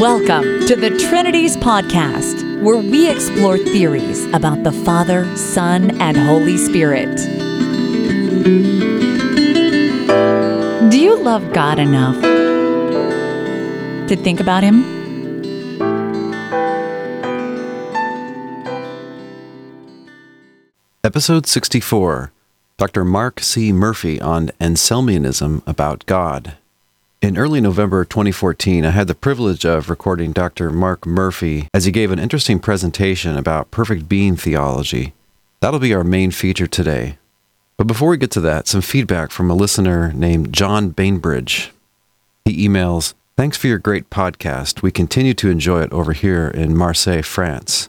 Welcome to the Trinities Podcast, where we explore theories about the Father, Son, and Holy Spirit. Do you love God enough to think about Him? Episode 64 Dr. Mark C. Murphy on Anselmianism about God. In early November 2014, I had the privilege of recording Dr. Mark Murphy as he gave an interesting presentation about perfect being theology. That'll be our main feature today. But before we get to that, some feedback from a listener named John Bainbridge. He emails, Thanks for your great podcast. We continue to enjoy it over here in Marseille, France.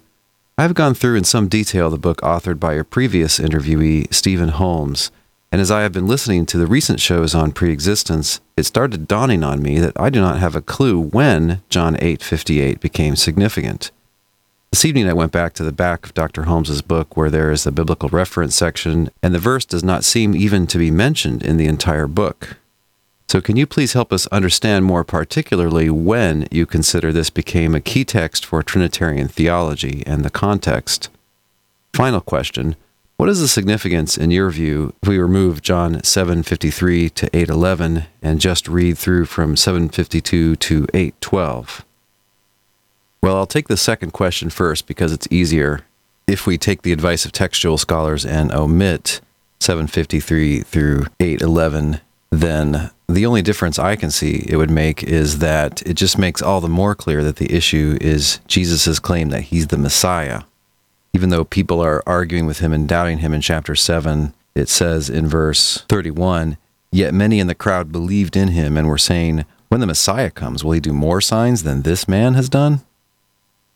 I've gone through in some detail the book authored by your previous interviewee, Stephen Holmes, and as I have been listening to the recent shows on preexistence, it started dawning on me that I do not have a clue when John 8:58 became significant. This evening I went back to the back of Dr. Holmes's book where there is the biblical reference section and the verse does not seem even to be mentioned in the entire book. So can you please help us understand more particularly when you consider this became a key text for Trinitarian theology and the context? Final question what is the significance, in your view, if we remove John 7:53 to 8:11 and just read through from 7:52 to 8:12? Well, I'll take the second question first because it's easier. If we take the advice of textual scholars and omit 753 through 811, then the only difference I can see it would make is that it just makes all the more clear that the issue is Jesus' claim that he's the Messiah even though people are arguing with him and doubting him in chapter 7, it says in verse 31 Yet many in the crowd believed in him and were saying, When the Messiah comes, will he do more signs than this man has done?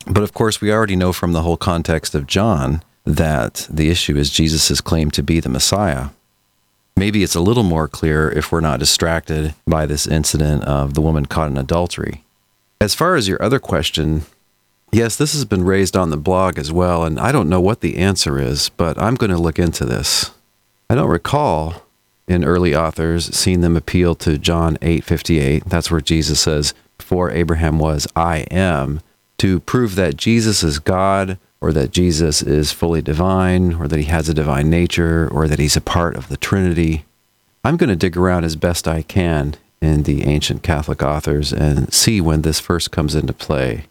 But of course, we already know from the whole context of John that the issue is Jesus' claim to be the Messiah. Maybe it's a little more clear if we're not distracted by this incident of the woman caught in adultery. As far as your other question, Yes, this has been raised on the blog as well, and I don't know what the answer is, but I'm going to look into this. I don't recall in early authors seeing them appeal to John 8:58. That's where Jesus says, "Before Abraham was, I am," to prove that Jesus is God or that Jesus is fully divine or that he has a divine nature or that he's a part of the Trinity. I'm going to dig around as best I can in the ancient Catholic authors and see when this first comes into play.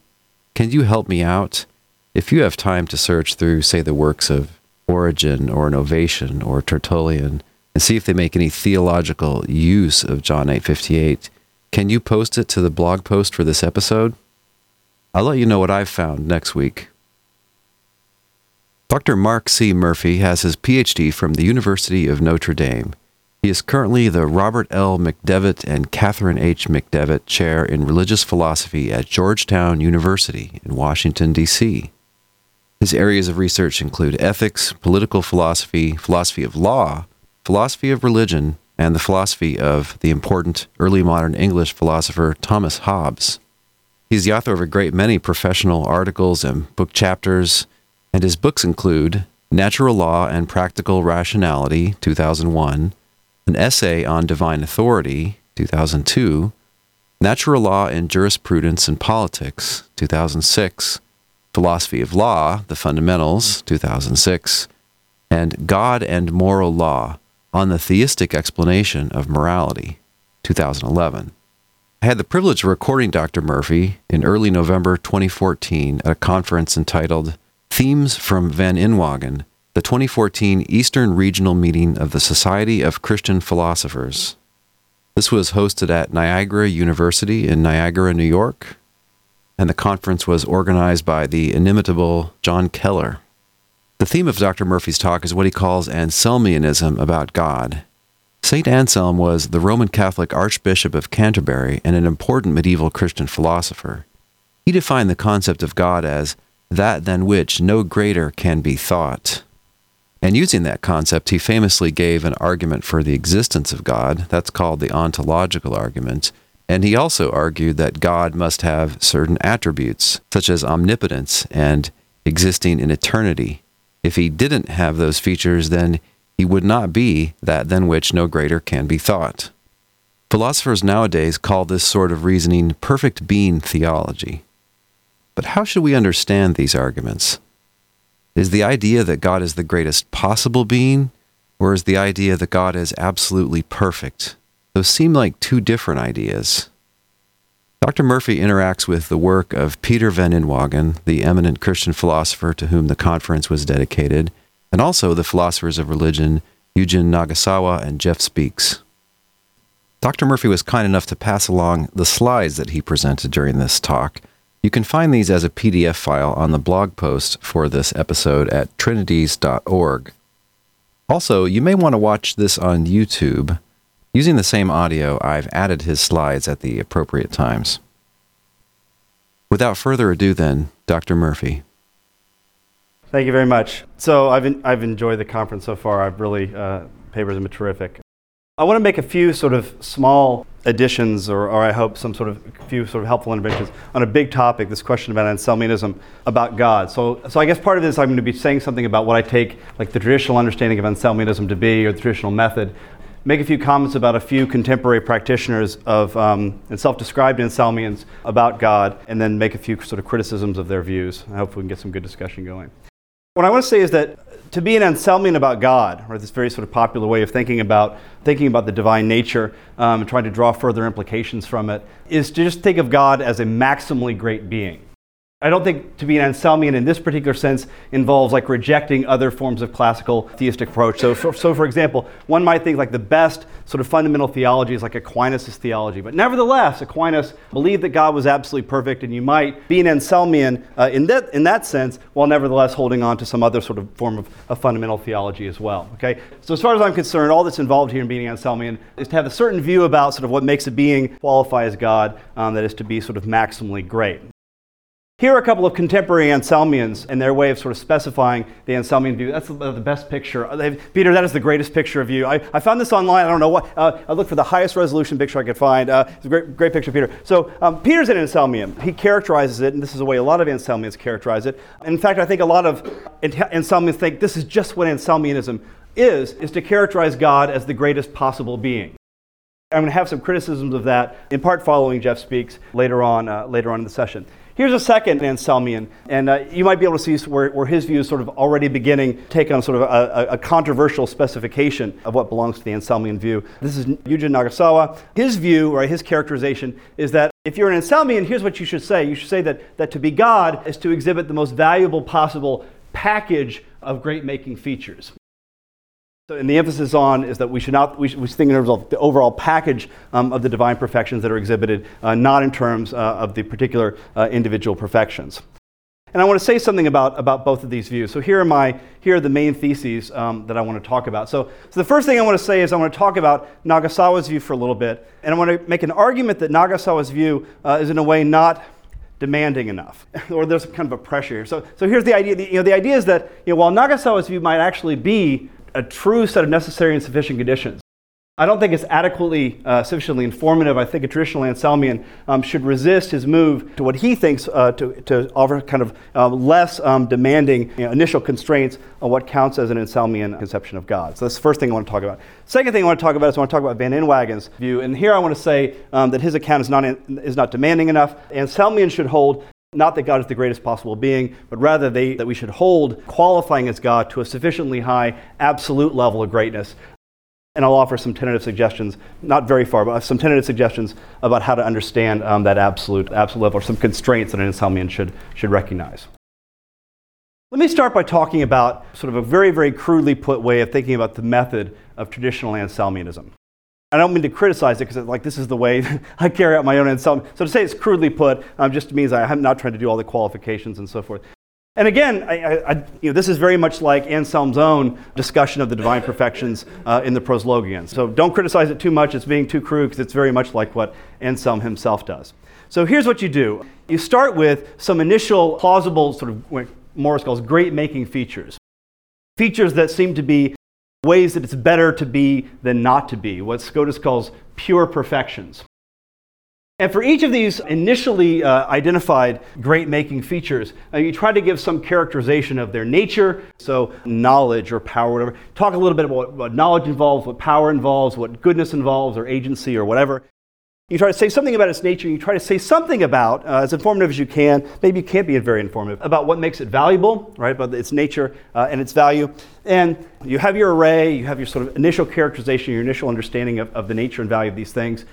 Can you help me out? If you have time to search through, say, the works of Origen or Novatian or Tertullian, and see if they make any theological use of John 8:58, can you post it to the blog post for this episode? I'll let you know what I've found next week. Dr. Mark C. Murphy has his PhD from the University of Notre Dame. He is currently the Robert L. McDevitt and Catherine H. McDevitt Chair in Religious Philosophy at Georgetown University in Washington, D.C. His areas of research include ethics, political philosophy, philosophy of law, philosophy of religion, and the philosophy of the important early modern English philosopher Thomas Hobbes. He's the author of a great many professional articles and book chapters, and his books include Natural Law and Practical Rationality, 2001, an essay on divine authority, 2002, Natural Law and Jurisprudence and Politics, 2006, Philosophy of Law, The Fundamentals, 2006, and God and Moral Law on the Theistic Explanation of Morality, 2011. I had the privilege of recording Dr. Murphy in early November 2014 at a conference entitled Themes from Van Inwagen the 2014 Eastern Regional Meeting of the Society of Christian Philosophers. This was hosted at Niagara University in Niagara, New York, and the conference was organized by the inimitable John Keller. The theme of Dr. Murphy's talk is what he calls Anselmianism about God. St. Anselm was the Roman Catholic Archbishop of Canterbury and an important medieval Christian philosopher. He defined the concept of God as that than which no greater can be thought. And using that concept, he famously gave an argument for the existence of God. That's called the ontological argument. And he also argued that God must have certain attributes, such as omnipotence and existing in eternity. If he didn't have those features, then he would not be that than which no greater can be thought. Philosophers nowadays call this sort of reasoning perfect being theology. But how should we understand these arguments? Is the idea that God is the greatest possible being, or is the idea that God is absolutely perfect? Those seem like two different ideas. Dr. Murphy interacts with the work of Peter Van Inwagen, the eminent Christian philosopher to whom the conference was dedicated, and also the philosophers of religion Yujin Nagasawa and Jeff Speaks. Dr. Murphy was kind enough to pass along the slides that he presented during this talk. You can find these as a PDF file on the blog post for this episode at trinities.org. Also, you may want to watch this on YouTube. Using the same audio, I've added his slides at the appropriate times. Without further ado, then, Dr. Murphy. Thank you very much. So I've, I've enjoyed the conference so far. I've really, uh, papers have been terrific. I want to make a few sort of small additions, or, or I hope some sort of few sort of helpful interventions on a big topic, this question about Anselmianism, about God. So, so I guess part of this I'm going to be saying something about what I take like the traditional understanding of Anselmianism to be, or the traditional method. Make a few comments about a few contemporary practitioners of um, and self-described Anselmians about God, and then make a few sort of criticisms of their views. I hope we can get some good discussion going. What I want to say is that to be an Anselmian about God, or this very sort of popular way of thinking about thinking about the divine nature um, and trying to draw further implications from it, is to just think of God as a maximally great being. I don't think to be an Anselmian in this particular sense involves like rejecting other forms of classical theistic approach. So, for, so for example, one might think like the best sort of fundamental theology is like Aquinas' theology. But nevertheless, Aquinas believed that God was absolutely perfect, and you might be an Anselmian uh, in, that, in that sense, while nevertheless holding on to some other sort of form of, of fundamental theology as well. Okay? So as far as I'm concerned, all that's involved here in being an Anselmian is to have a certain view about sort of what makes a being qualify as God, um, that is to be sort of maximally great. Here are a couple of contemporary Anselmians and their way of sort of specifying the Anselmian view. That's the, best picture. Uh, Peter, that is the greatest picture of you. I, I found this online. I don't know what. Uh, I looked for the highest resolution picture I could find. Uh, it's a great, great picture, Peter. So um, Peter's an Anselmian. He characterizes it, and this is the way a lot of Anselmians characterize it. In fact, I think a lot of Anselmians think this is just what Anselmianism is, is to characterize God as the greatest possible being. I'm going to have some criticisms of that, in part following Jeff Speaks later on, uh, later on in the session. Here's a second Anselmian, and uh, you might be able to see where, where his is sort of already beginning to take on sort of a, a, controversial specification of what belongs to the Anselmian view. This is Yujin Nagasawa. His view, or his characterization, is that if you're an Anselmian, here's what you should say. You should say that, that to be God is to exhibit the most valuable possible package of great making features. And the emphasis on is that we should not we should, we should think in terms of the overall package um, of the divine perfections that are exhibited, uh, not in terms uh, of the particular uh, individual perfections. And I want to say something about, about both of these views. So here are my here are the main theses um, that I want to talk about. So, so the first thing I want to say is I want to talk about Nagasawa's view for a little bit, and I want to make an argument that Nagasawa's view uh, is in a way not demanding enough, or there's kind of a pressure here. So, so here's the idea. You know, the idea is that you know, while Nagasawa's view might actually be a true set of necessary and sufficient conditions. I don't think it's adequately uh, sufficiently informative. I think a traditional Anselmian um, should resist his move to what he thinks uh, to, to offer kind of uh, less um, demanding you know, initial constraints on what counts as an Anselmian conception of God. So that's the first thing I want to talk about. Second thing I want to talk about is I want to talk about Van Inwagen's view. And here I want to say um, that his account is not, in, is not demanding enough. Anselmians should hold not that God is the greatest possible being, but rather they, that we should hold qualifying as God to a sufficiently high absolute level of greatness. And I'll offer some tentative suggestions, not very far, but some tentative suggestions about how to understand um, that absolute, absolute level, or some constraints that an Anselmian should, should recognize. Let me start by talking about sort of a very, very crudely put way of thinking about the method of traditional Anselmianism. I don't mean to criticize it because like this is the way I carry out my own and so, to say it's crudely put um, just means I'm not trying to do all the qualifications and so forth. And again, I, I, you know, this is very much like Anselm's own discussion of the divine perfections uh, in the Proslogion. So don't criticize it too much. It's being too crude because it's very much like what Anselm himself does. So here's what you do. You start with some initial plausible sort of what Morris calls great making features. Features that seem to be ways that it's better to be than not to be, what Scotus calls pure perfections. And for each of these initially uh, identified great making features, uh, you try to give some characterization of their nature, so knowledge or power, whatever. Talk a little bit about what knowledge involves, what power involves, what goodness involves, or agency, or whatever. You try to say something about its nature, you try to say something about, uh, as informative as you can, maybe you can't be very informative, about what makes it valuable, right, about its nature uh, and its value. And you have your array, you have your sort of initial characterization, your initial understanding of, of the nature and value of these things.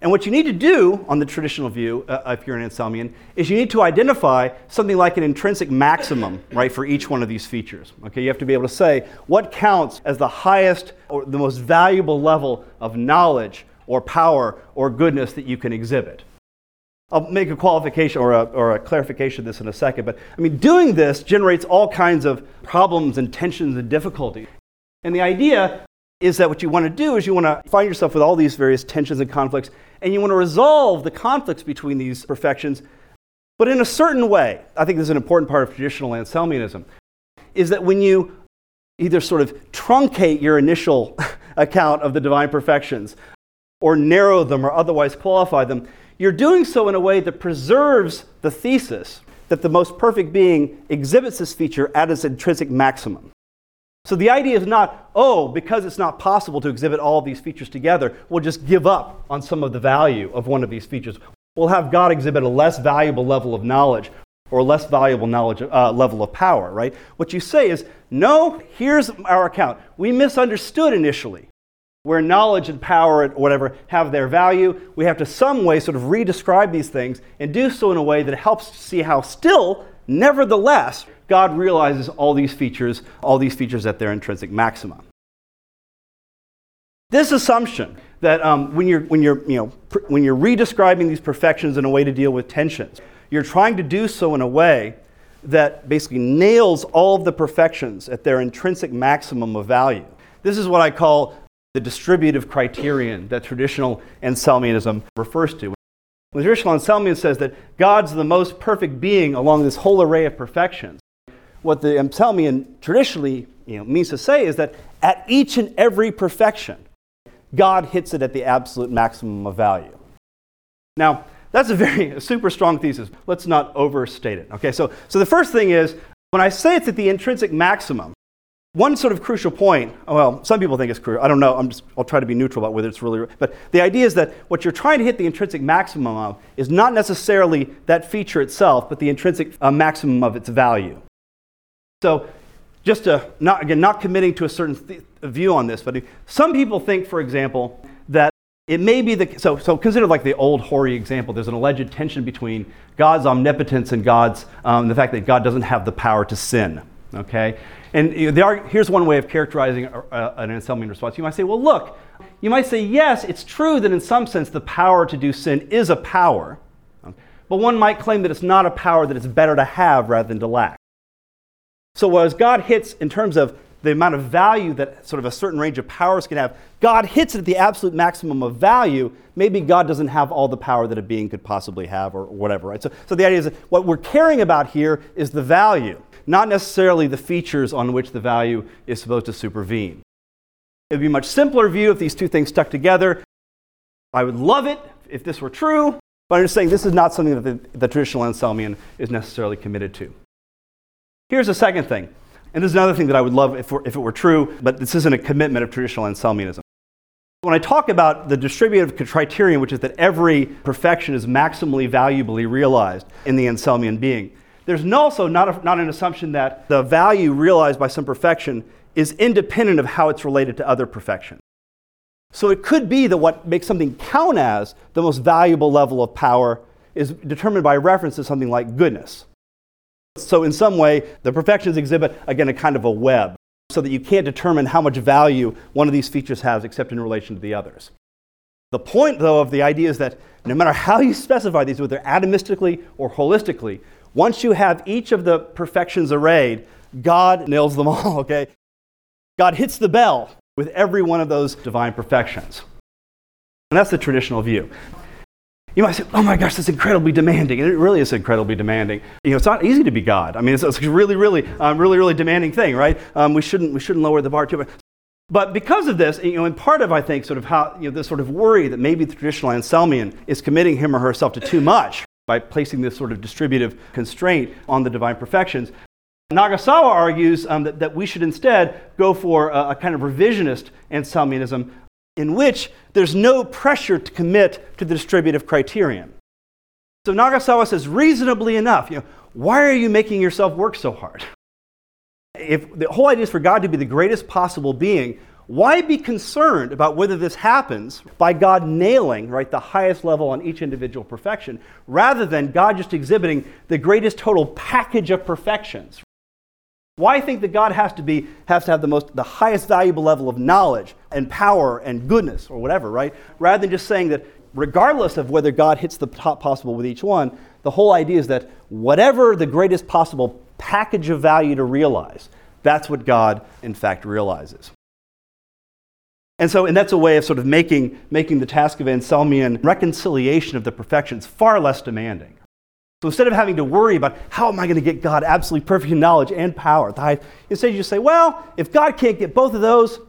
And what you need to do on the traditional view, uh, if you're an Anselmian, is you need to identify something like an intrinsic maximum, right, for each one of these features. Okay, you have to be able to say what counts as the highest or the most valuable level of knowledge or power or goodness that you can exhibit. I'll make a qualification or a, or a clarification of this in a second, but I mean, doing this generates all kinds of problems and tensions and difficulties. And the idea is that what you want to do is you want to find yourself with all these various tensions and conflicts, and you want to resolve the conflicts between these perfections, but in a certain way. I think this is an important part of traditional Anselmianism, is that when you either sort of truncate your initial account of the divine perfections, or narrow them, or otherwise qualify them, you're doing so in a way that preserves the thesis that the most perfect being exhibits this feature at its intrinsic maximum. So the idea is not, oh, because it's not possible to exhibit all these features together, we'll just give up on some of the value of one of these features. We'll have God exhibit a less valuable level of knowledge or less valuable knowledge uh, level of power, right? What you say is, no, here's our account. We misunderstood initially where knowledge and power or whatever have their value. We have to some way sort of redescribe these things and do so in a way that helps see how still, nevertheless, God realizes all these features, all these features at their intrinsic maximum. This assumption that um, when, you're, when, you're, you know, pr- when you're redescribing these perfections in a way to deal with tensions, you're trying to do so in a way that basically nails all of the perfections at their intrinsic maximum of value. This is what I call the distributive criterion that traditional Anselmianism refers to. When the traditional Anselmian says that God's the most perfect being along this whole array of perfections, what the Anselmian traditionally you know, means to say is that at each and every perfection, God hits it at the absolute maximum of value. Now, that's a very a super strong thesis. Let's not overstate it. Okay, so, so the first thing is when I say it's at the intrinsic maximum, one sort of crucial point, well, some people think it's crucial. I don't know. I'm just, I'll try to be neutral about whether it's really, but the idea is that what you're trying to hit the intrinsic maximum of is not necessarily that feature itself, but the intrinsic uh, maximum of its value. So, just to not again not committing to a certain th- view on this, but some people think, for example, that it may be the so so consider like the old hoary example. There's an alleged tension between God's omnipotence and God's um, the fact that God doesn't have the power to sin. Okay, and are, here's one way of characterizing a, a, an Anselmian response. You might say, well, look, you might say, yes, it's true that in some sense the power to do sin is a power, but one might claim that it's not a power that it's better to have rather than to lack. So, whereas God hits in terms of the amount of value that sort of a certain range of powers can have, God hits it at the absolute maximum of value. Maybe God doesn't have all the power that a being could possibly have, or whatever, right? So, so the idea is that what we're caring about here is the value, not necessarily the features on which the value is supposed to supervene. It would be a much simpler view if these two things stuck together. I would love it if this were true, but I'm just saying this is not something that the, the traditional Anselmian is necessarily committed to. Here's the second thing, and this is another thing that I would love if, if it were true, but this isn't a commitment of traditional Anselmianism. When I talk about the distributive criterion, which is that every perfection is maximally valuably realized in the Anselmian being, there's also not, a, not an assumption that the value realized by some perfection is independent of how it's related to other perfection. So it could be that what makes something count as the most valuable level of power is determined by reference to something like goodness. So, in some way, the perfections exhibit, again, a kind of a web, so that you can't determine how much value one of these features has except in relation to the others. The point, though, of the idea is that no matter how you specify these, whether atomistically or holistically, once you have each of the perfections arrayed, God nails them all, okay? God hits the bell with every one of those divine perfections. And that's the traditional view. You might say, oh my gosh, that's incredibly demanding. And it really is incredibly demanding. You know, it's not easy to be God. I mean, it's, it's a really, really, um, really, really demanding thing, right? Um, we, shouldn't, we shouldn't lower the bar too much. But because of this, you know, in part of, I think, sort of how, you know, this sort of worry that maybe the traditional Anselmian is committing him or herself to too much by placing this sort of distributive constraint on the divine perfections, Nagasawa argues um, that, that we should instead go for a, a kind of revisionist Anselmianism in which there's no pressure to commit to the distributive criterion. So Nagasawa says, reasonably enough, you know, why are you making yourself work so hard? If the whole idea is for God to be the greatest possible being, why be concerned about whether this happens by God nailing right the highest level on each individual perfection rather than God just exhibiting the greatest total package of perfections why think that God has to be has to have the most the highest valuable level of knowledge and power and goodness or whatever, right? Rather than just saying that regardless of whether God hits the top possible with each one, the whole idea is that whatever the greatest possible package of value to realize, that's what God in fact realizes. And so, and that's a way of sort of making, making the task of Anselmian reconciliation of the perfections far less demanding. So instead of having to worry about how am I going to get God absolutely perfect in knowledge and power, instead you just say, well, if God can't get both of those,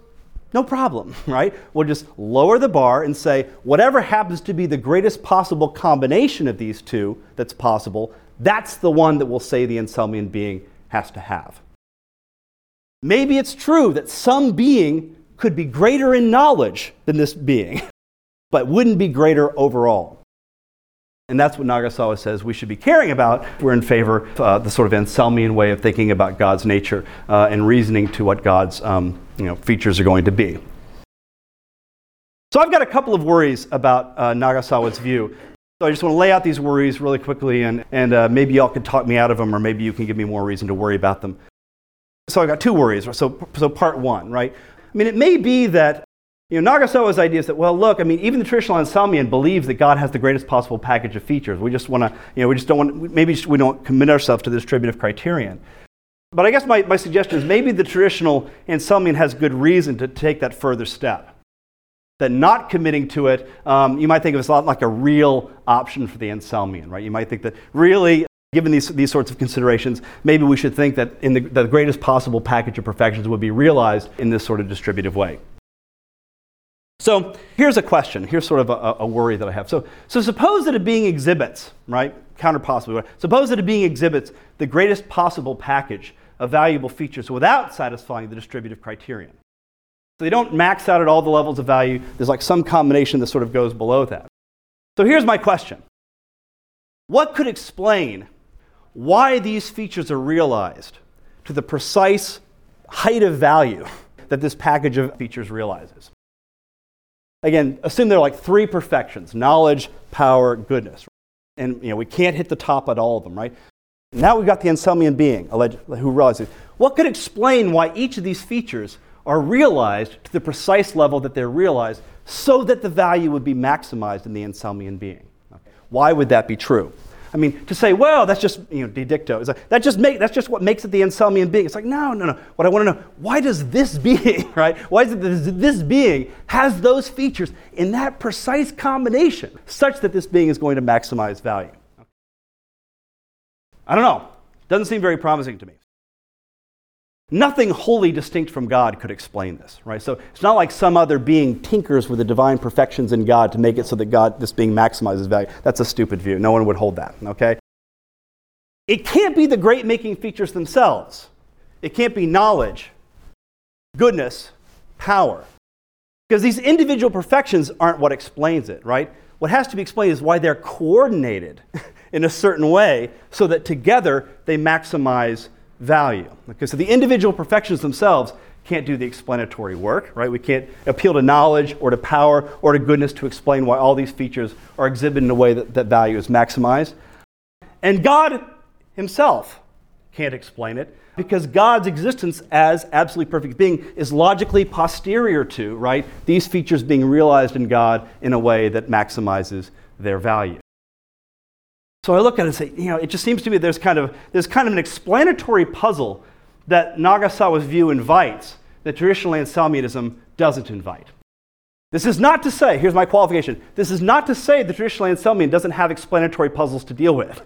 no problem, right? We'll just lower the bar and say, whatever happens to be the greatest possible combination of these two that's possible, that's the one that we'll say the Anselmian being has to have. Maybe it's true that some being could be greater in knowledge than this being, but wouldn't be greater overall. And that's what Nagasawa says we should be caring about. We're in favor of uh, the sort of Anselmian way of thinking about God's nature uh, and reasoning to what God's um, you know, features are going to be. So I've got a couple of worries about uh, Nagasawa's view. So I just want to lay out these worries really quickly, and, and uh, maybe y'all can talk me out of them, or maybe you can give me more reason to worry about them. So I've got two worries. So, so part one, right? I mean, it may be that you know, Nagasawa's idea is that, well, look, I mean, even the traditional Anselmian believes that God has the greatest possible package of features. We just want to, you know, we just don't want, maybe we don't commit ourselves to the distributive criterion. But I guess my, my suggestion is maybe the traditional Anselmian has good reason to take that further step. That not committing to it, um, you might think of it as like a real option for the Anselmian, right? You might think that really, given these, these sorts of considerations, maybe we should think that in the, the greatest possible package of perfections would be realized in this sort of distributive way. So here's a question. Here's sort of a, a, worry that I have. So, so suppose that a being exhibits, right? Counter possibly. Suppose that a being exhibits the greatest possible package of valuable features without satisfying the distributive criterion. So they don't max out at all the levels of value. There's like some combination that sort of goes below that. So here's my question. What could explain why these features are realized to the precise height of value that this package of features realizes? again, assume there are like three perfections knowledge, power, goodness. And you know, we can't hit the top at all of them, right? Now we've got the Anselmian being who realizes what could explain why each of these features are realized to the precise level that they're realized so that the value would be maximized in the Anselmian being. Why would that be true? I mean, to say, well, that's just, you know, de dicto. It's like, that just make, that's just what makes it the Anselmian being. It's like, no, no, no. What I want to know, why does this being, right? Why is it that this being has those features in that precise combination such that this being is going to maximize value? I don't know. Doesn't seem very promising to me. Nothing wholly distinct from God could explain this, right? So it's not like some other being tinkers with the divine perfections in God to make it so that God, this being maximizes value. That's a stupid view. No one would hold that, okay? It can't be the great making features themselves. It can't be knowledge, goodness, power. Because these individual perfections aren't what explains it, right? What has to be explained is why they're coordinated in a certain way so that together they maximize value. Okay, so the individual perfections themselves can't do the explanatory work, right? We can't appeal to knowledge or to power or to goodness to explain why all these features are exhibited in a way that, that value is maximized. And God Himself can't explain it because God's existence as absolutely perfect being is logically posterior to, right, these features being realized in God in a way that maximizes their value. So I look at it and say, you know, it just seems to me there's kind of, there's kind of an explanatory puzzle that Nagasawa's view invites that traditional Anselmianism doesn't invite. This is not to say, here's my qualification, this is not to say the traditional Anselmian doesn't have explanatory puzzles to deal with.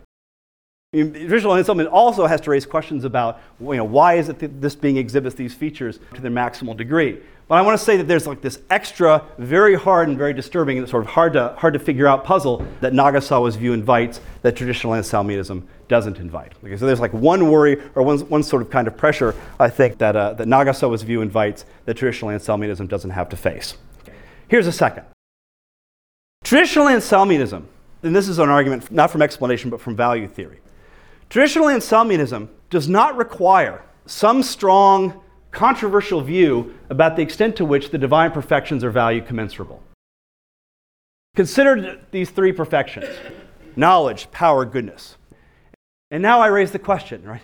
Traditional Anselmian also has to raise questions about you know, why is it that this being exhibits these features to their maximal degree. But I want to say that there's like this extra, very hard and very disturbing, and sort of hard to, hard to figure out puzzle that Nagasawa's view invites that traditional Anselmianism doesn't invite. Okay, so there's like one worry or one, one sort of kind of pressure, I think, that, uh, that Nagasawa's view invites that traditional Anselmianism doesn't have to face. Here's a second. Traditional Anselmianism, and this is an argument not from explanation but from value theory. Traditional Anselmianism does not require some strong controversial view about the extent to which the divine perfections are value commensurable. Consider these three perfections knowledge, power, goodness. And now I raise the question, right?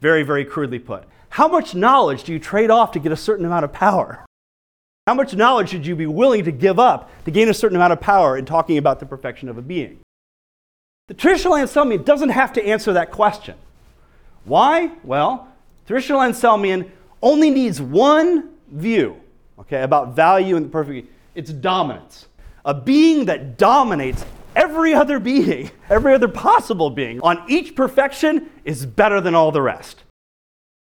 Very, very crudely put. How much knowledge do you trade off to get a certain amount of power? How much knowledge should you be willing to give up to gain a certain amount of power in talking about the perfection of a being? The traditional Anselmian doesn't have to answer that question. Why? Well, traditional Anselmian only needs one view, okay, about value and the perfect. It's dominance. A being that dominates every other being, every other possible being on each perfection is better than all the rest.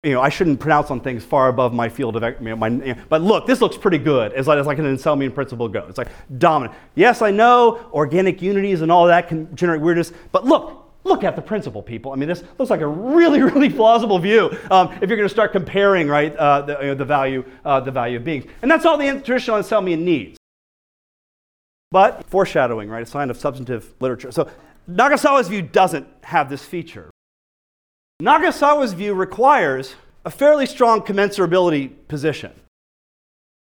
You know, I shouldn't pronounce on things far above my field of, you know, my, you know, but look, this looks pretty good as, as like an Anselmian principle goes. It's like dominant. Yes, I know organic unities and all that can generate weirdness, but look, look at the principle, people. I mean, this looks like a really, really plausible view um, if you're going to start comparing, right, uh, the, you know, the, value, uh, the value of beings. And that's all the traditional Anselmian needs. But foreshadowing, right, a sign of substantive literature. So Nagasawa's view doesn't have this feature. Nagasawa's view requires a fairly strong commensurability position.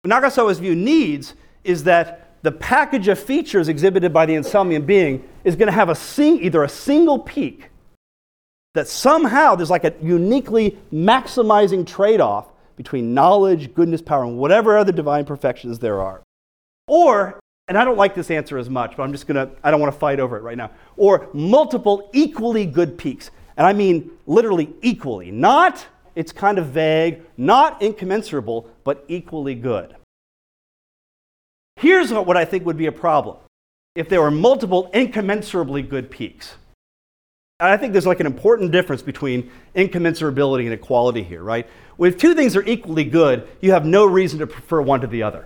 What Nagasawa's view needs is that the package of features exhibited by the Anselmian being is going to have a sing- either a single peak that somehow there's like a uniquely maximizing trade off between knowledge, goodness, power, and whatever other divine perfections there are. Or, and I don't like this answer as much, but I'm just going to, I don't want to fight over it right now, or multiple equally good peaks. And I mean literally equally. Not, it's kind of vague, not incommensurable, but equally good. Here's what I think would be a problem if there were multiple incommensurably good peaks. I think there's like an important difference between incommensurability and equality here, right? If two things are equally good, you have no reason to prefer one to the other.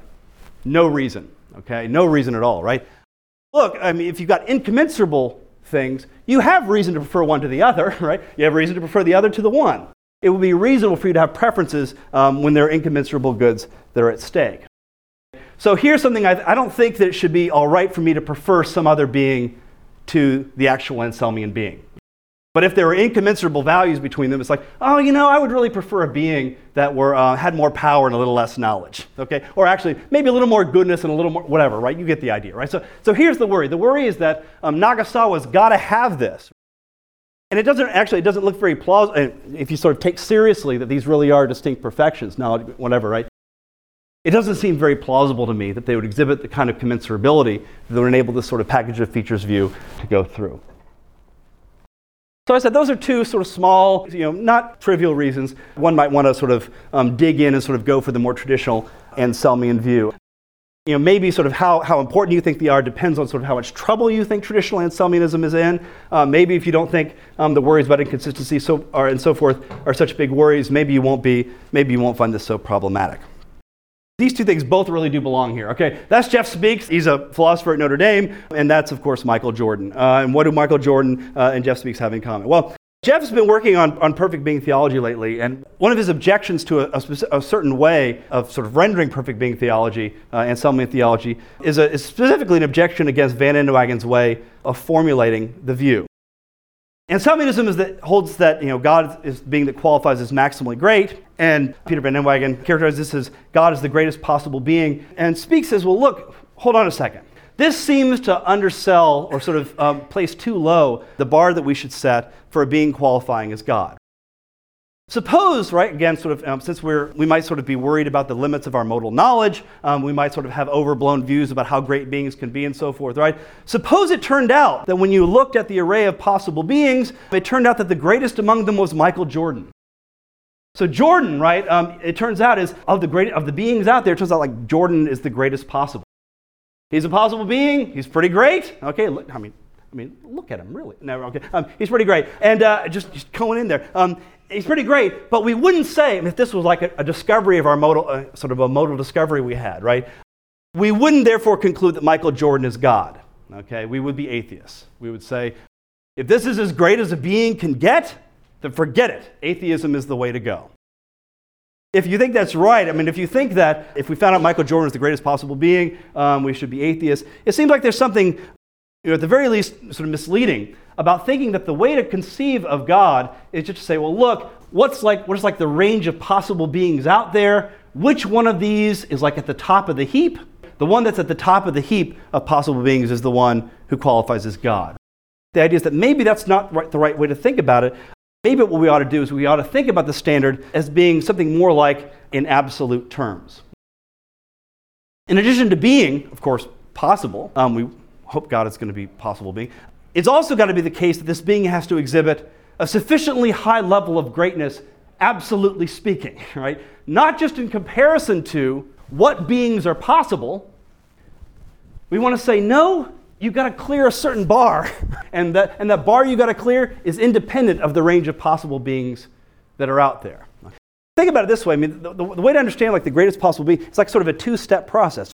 No reason, okay? No reason at all, right? Look, I mean, if you've got incommensurable things, you have reason to prefer one to the other, right? You have reason to prefer the other to the one. It would be reasonable for you to have preferences um, when there are incommensurable goods that are at stake. So here's something I, I don't think that it should be all right for me to prefer some other being to the actual Anselmian being. But if there were incommensurable values between them, it's like, oh, you know, I would really prefer a being that were, uh, had more power and a little less knowledge, okay? Or actually, maybe a little more goodness and a little more, whatever, right? You get the idea, right? So, so here's the worry. The worry is that um, Nagasawa's got to have this. And it doesn't actually, it doesn't look very plausible if you sort of take seriously that these really are distinct perfections, knowledge, whatever, right? It doesn't seem very plausible to me that they would exhibit the kind of commensurability that would enable this sort of package of features view to go through. So I said those are two sort of small, you know, not trivial reasons. One might want to sort of um, dig in and sort of go for the more traditional Anselmian view. You know, maybe sort of how, how important you think they are depends on sort of how much trouble you think traditional Anselmianism is in. Uh, maybe if you don't think um, the worries about inconsistency so, are, and so forth are such big worries, maybe you won't be, maybe you won't find this so problematic. These two things both really do belong here. Okay, that's Jeff Speaks. He's a philosopher at Notre Dame, and that's of course Michael Jordan. Uh, and what do Michael Jordan uh, and Jeff Speaks have in common? Well, Jeff's been working on, on perfect being theology lately, and one of his objections to a, a, a certain way of sort of rendering perfect being theology, uh, Anselmian theology, is, a, is specifically an objection against Van Inwagen's way of formulating the view. Anselmianism is that holds that you know God is being that qualifies as maximally great, and Peter Van Inwagen characterizes this as God is the greatest possible being, and Speaks says, well, look, hold on a second. This seems to undersell or sort of um, place too low the bar that we should set for a being qualifying as God. Suppose, right, again, sort of, um, since we're, we might sort of be worried about the limits of our modal knowledge, um, we might sort of have overblown views about how great beings can be and so forth, right? Suppose it turned out that when you looked at the array of possible beings, it turned out that the greatest among them was Michael Jordan. So Jordan, right, um, it turns out is, of the, great, of the beings out there, it turns out like Jordan is the greatest possible. He's a possible being, he's pretty great. Okay, look, I mean, I mean, look at him, really. No, okay. Um, he's pretty great. And uh, just, just going in there. Um, he's pretty great, but we wouldn't say, if this was like a, a discovery of our modal, uh, sort of a modal discovery we had, right? We wouldn't therefore conclude that Michael Jordan is God, okay? We would be atheists. We would say, if this is as great as a being can get, then forget it. Atheism is the way to go. If you think that's right, I mean, if you think that if we found out Michael Jordan is the greatest possible being, um, we should be atheists, it seems like there's something, you know, at the very least, sort of misleading about thinking that the way to conceive of God is just to say, well, look, what's like, what is like the range of possible beings out there? Which one of these is like at the top of the heap? The one that's at the top of the heap of possible beings is the one who qualifies as God. The idea is that maybe that's not right, the right way to think about it. Maybe what we ought to do is we ought to think about the standard as being something more like in absolute terms. In addition to being, of course, possible, um, we hope God it's going to be possible being, it's also got to be the case that this being has to exhibit a sufficiently high level of greatness, absolutely speaking, right? Not just in comparison to what beings are possible. We want to say, no, you've got to clear a certain bar. and, that, and that bar you've got to clear is independent of the range of possible beings that are out there. Think about it this way. I mean, the, the, the way to understand like the greatest possible being, it's like sort of a two-step process.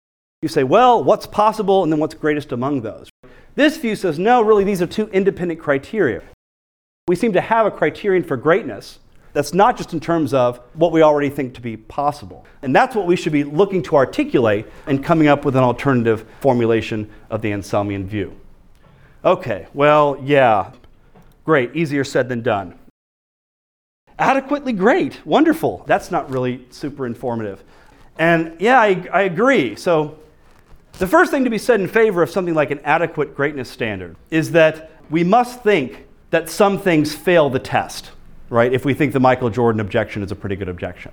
You say, well, what's possible, and then what's greatest among those. This view says, no, really, these are two independent criteria. We seem to have a criterion for greatness that's not just in terms of what we already think to be possible. And that's what we should be looking to articulate and coming up with an alternative formulation of the Anselmian view. Okay, well, yeah, great, easier said than done. Adequately great, wonderful. That's not really super informative. And yeah, I, I agree. So, the first thing to be said in favor of something like an adequate greatness standard is that we must think that some things fail the test right? If we think the Michael Jordan objection is a pretty good objection.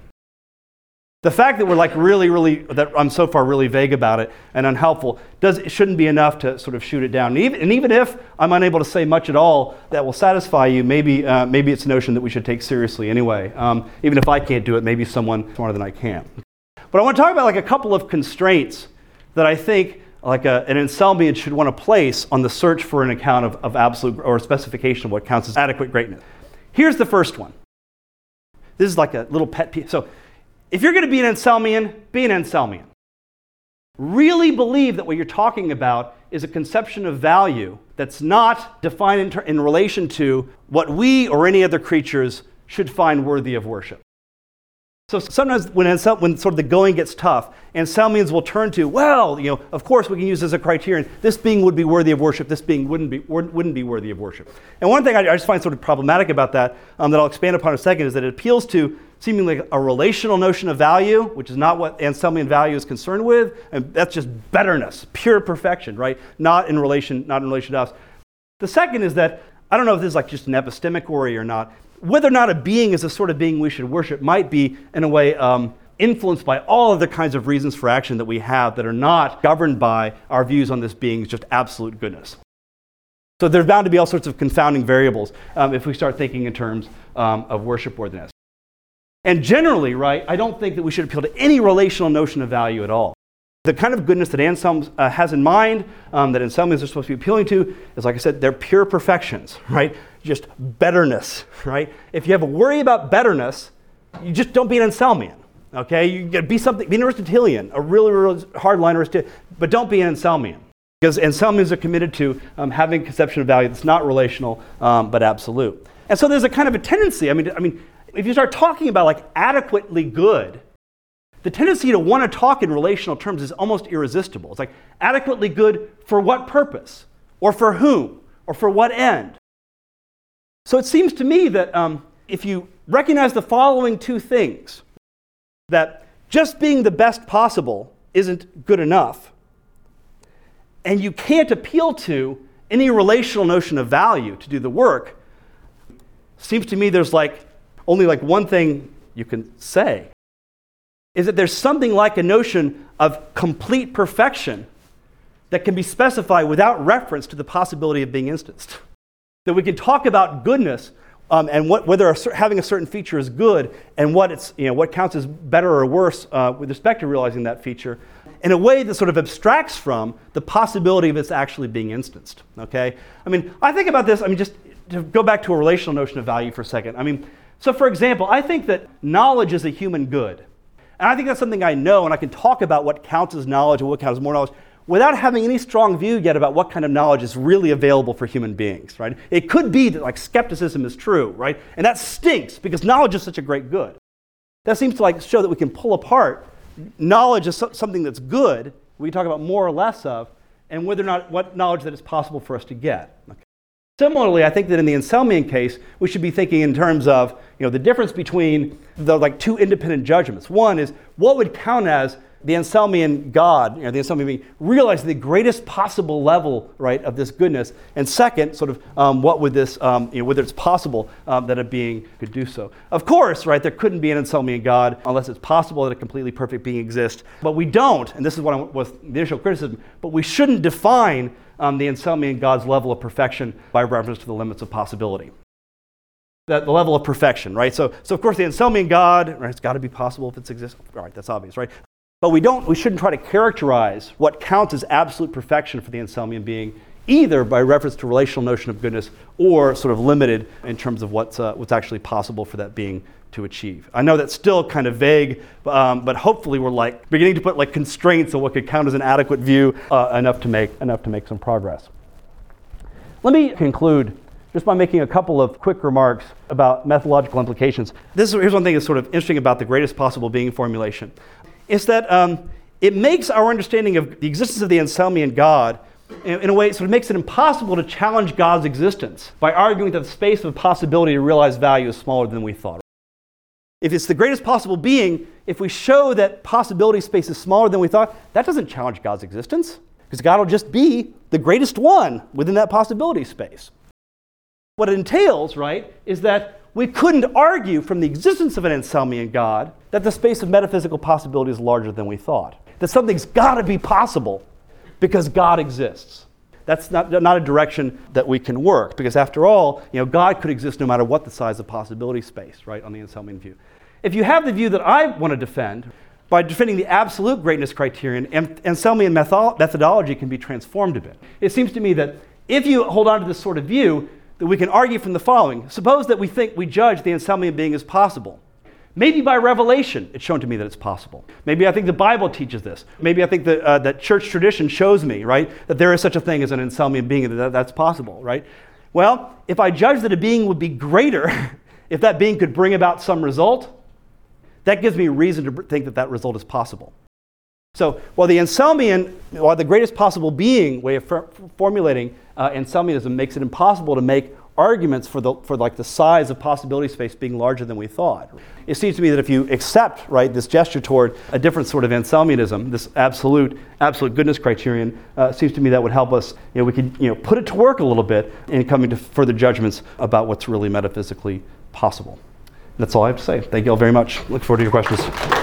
The fact that we're like really, really, that I'm so far really vague about it and unhelpful, does, shouldn't be enough to sort of shoot it down. And even, and even if I'm unable to say much at all that will satisfy you, maybe, uh, maybe it's a notion that we should take seriously anyway. Um, even if I can't do it, maybe someone smarter than I can. But I want to talk about like a couple of constraints that I think like a, an Anselmian should want to place on the search for an account of, of absolute or specification of what counts as adequate greatness. Here's the first one. This is like a little pet peeve. So, if you're going to be an Anselmian, be an Anselmian. Really believe that what you're talking about is a conception of value that's not defined in, ter- in relation to what we or any other creatures should find worthy of worship. So sometimes when, when sort of the going gets tough, Anselmians will turn to, well, you know, of course we can use as a criterion, this being would be worthy of worship, this being wouldn't be, wouldn't be worthy of worship. And one thing I, I just find sort of problematic about that, um, that I'll expand upon in a second, is that it appeals to seemingly a relational notion of value, which is not what Anselmian value is concerned with, and that's just betterness, pure perfection, right? Not in relation, not in relation to us. The second is that I don't know if this is like just an epistemic worry or not, whether or not a being is the sort of being we should worship might be, in a way, um, influenced by all of the kinds of reasons for action that we have that are not governed by our views on this being's just absolute goodness. So there's bound to be all sorts of confounding variables um, if we start thinking in terms um, of worship worthiness. And generally, right, I don't think that we should appeal to any relational notion of value at all. The kind of goodness that Anselm uh, has in mind, um, that are supposed to be appealing to, is like I said, they're pure perfections, right? Just betterness, right? If you have a worry about betterness, you just don't be an Anselmian, okay? You gotta be something, be an Aristotelian, a really, really hardline Aristotelian, but don't be an Anselmian. Because Anselmians are committed to um, having a conception of value that's not relational, um, but absolute. And so there's a kind of a tendency, I mean, I mean, if you start talking about like adequately good, the tendency to want to talk in relational terms is almost irresistible. It's like adequately good for what purpose? Or for whom? Or for what end? So it seems to me that um, if you recognize the following two things, that just being the best possible isn't good enough, and you can't appeal to any relational notion of value to do the work, seems to me there's like only like one thing you can say is that there's something like a notion of complete perfection that can be specified without reference to the possibility of being instanced. That we can talk about goodness um, and what, whether a, having a certain feature is good and what, it's, you know, what counts as better or worse uh, with respect to realizing that feature. in a way that sort of abstracts from the possibility of its actually being instanced. Okay? I mean, I think about this, I mean, just to go back to a relational notion of value for a second. I mean, so for example, I think that knowledge is a human good. And I think that's something I know, and I can talk about what counts as knowledge and what counts as more knowledge without having any strong view yet about what kind of knowledge is really available for human beings, right? It could be that like skepticism is true, right? And that stinks because knowledge is such a great good. That seems to like show that we can pull apart knowledge is something that's good, we talk about more or less of, and whether or not what knowledge that is possible for us to get. Okay. Similarly, I think that in the Anselmian case, we should be thinking in terms of you know, the difference between the like two independent judgments. One is what would count as the Anselmian God, you know, the Anselmian being, realized the greatest possible level, right, of this goodness. And second, sort of, um, what would this, um, you know, whether it's possible um, that a being could do so. Of course, right, there couldn't be an Anselmian God unless it's possible that a completely perfect being exists. But we don't, and this is what I, was the initial criticism, but we shouldn't define um, the Anselmian God's level of perfection by reference to the limits of possibility that the level of perfection, right? So, so of course, the Anselmian God, right, it's got to be possible if it exists. All right, that's obvious, right? But we, don't, we shouldn't try to characterize what counts as absolute perfection for the Anselmian being either by reference to relational notion of goodness or sort of limited in terms of what's, uh, what's actually possible for that being to achieve. I know that's still kind of vague, um, but hopefully we're like beginning to put like constraints on what could count as an adequate view uh, enough to make enough to make some progress. Let me conclude just by making a couple of quick remarks about methodological implications. This is, here's one thing that's sort of interesting about the greatest possible being formulation is that um, it makes our understanding of the existence of the Anselmian God, in, in, a way, sort of makes it impossible to challenge God's existence by arguing that the space of possibility to realize value is smaller than we thought. If it's the greatest possible being, if we show that possibility space is smaller than we thought, that doesn't challenge God's existence, because God will just be the greatest one within that possibility space. What it entails, right, is that we couldn't argue from the existence of an Anselmian God that the space of metaphysical possibility is larger than we thought. That something's got to be possible because God exists. That's not, not a direction that we can work because, after all, you know, God could exist no matter what the size of possibility space, right, on the Anselmian view. If you have the view that I want to defend, by defending the absolute greatness criterion, Anselmian methodology can be transformed a bit. It seems to me that if you hold on to this sort of view, that we can argue from the following. Suppose that we think we judge the Anselmian being as possible. Maybe by revelation, it's shown to me that it's possible. Maybe I think the Bible teaches this. Maybe I think that, uh, that church tradition shows me, right, that there is such a thing as an Anselmian being, that that's possible, right? Well, if I judge that a being would be greater, if that being could bring about some result, that gives me reason to think that that result is possible. So, while the Anselmian, while the greatest possible being way of for- formulating uh, Anselmianism makes it impossible to make arguments for, the, for like the size of possibility space being larger than we thought. It seems to me that if you accept right this gesture toward a different sort of Anselmianism, this absolute absolute goodness criterion, uh, seems to me that would help us. You know, we could you know put it to work a little bit in coming to further judgments about what's really metaphysically possible. That's all I have to say. Thank you all very much. Look forward to your questions.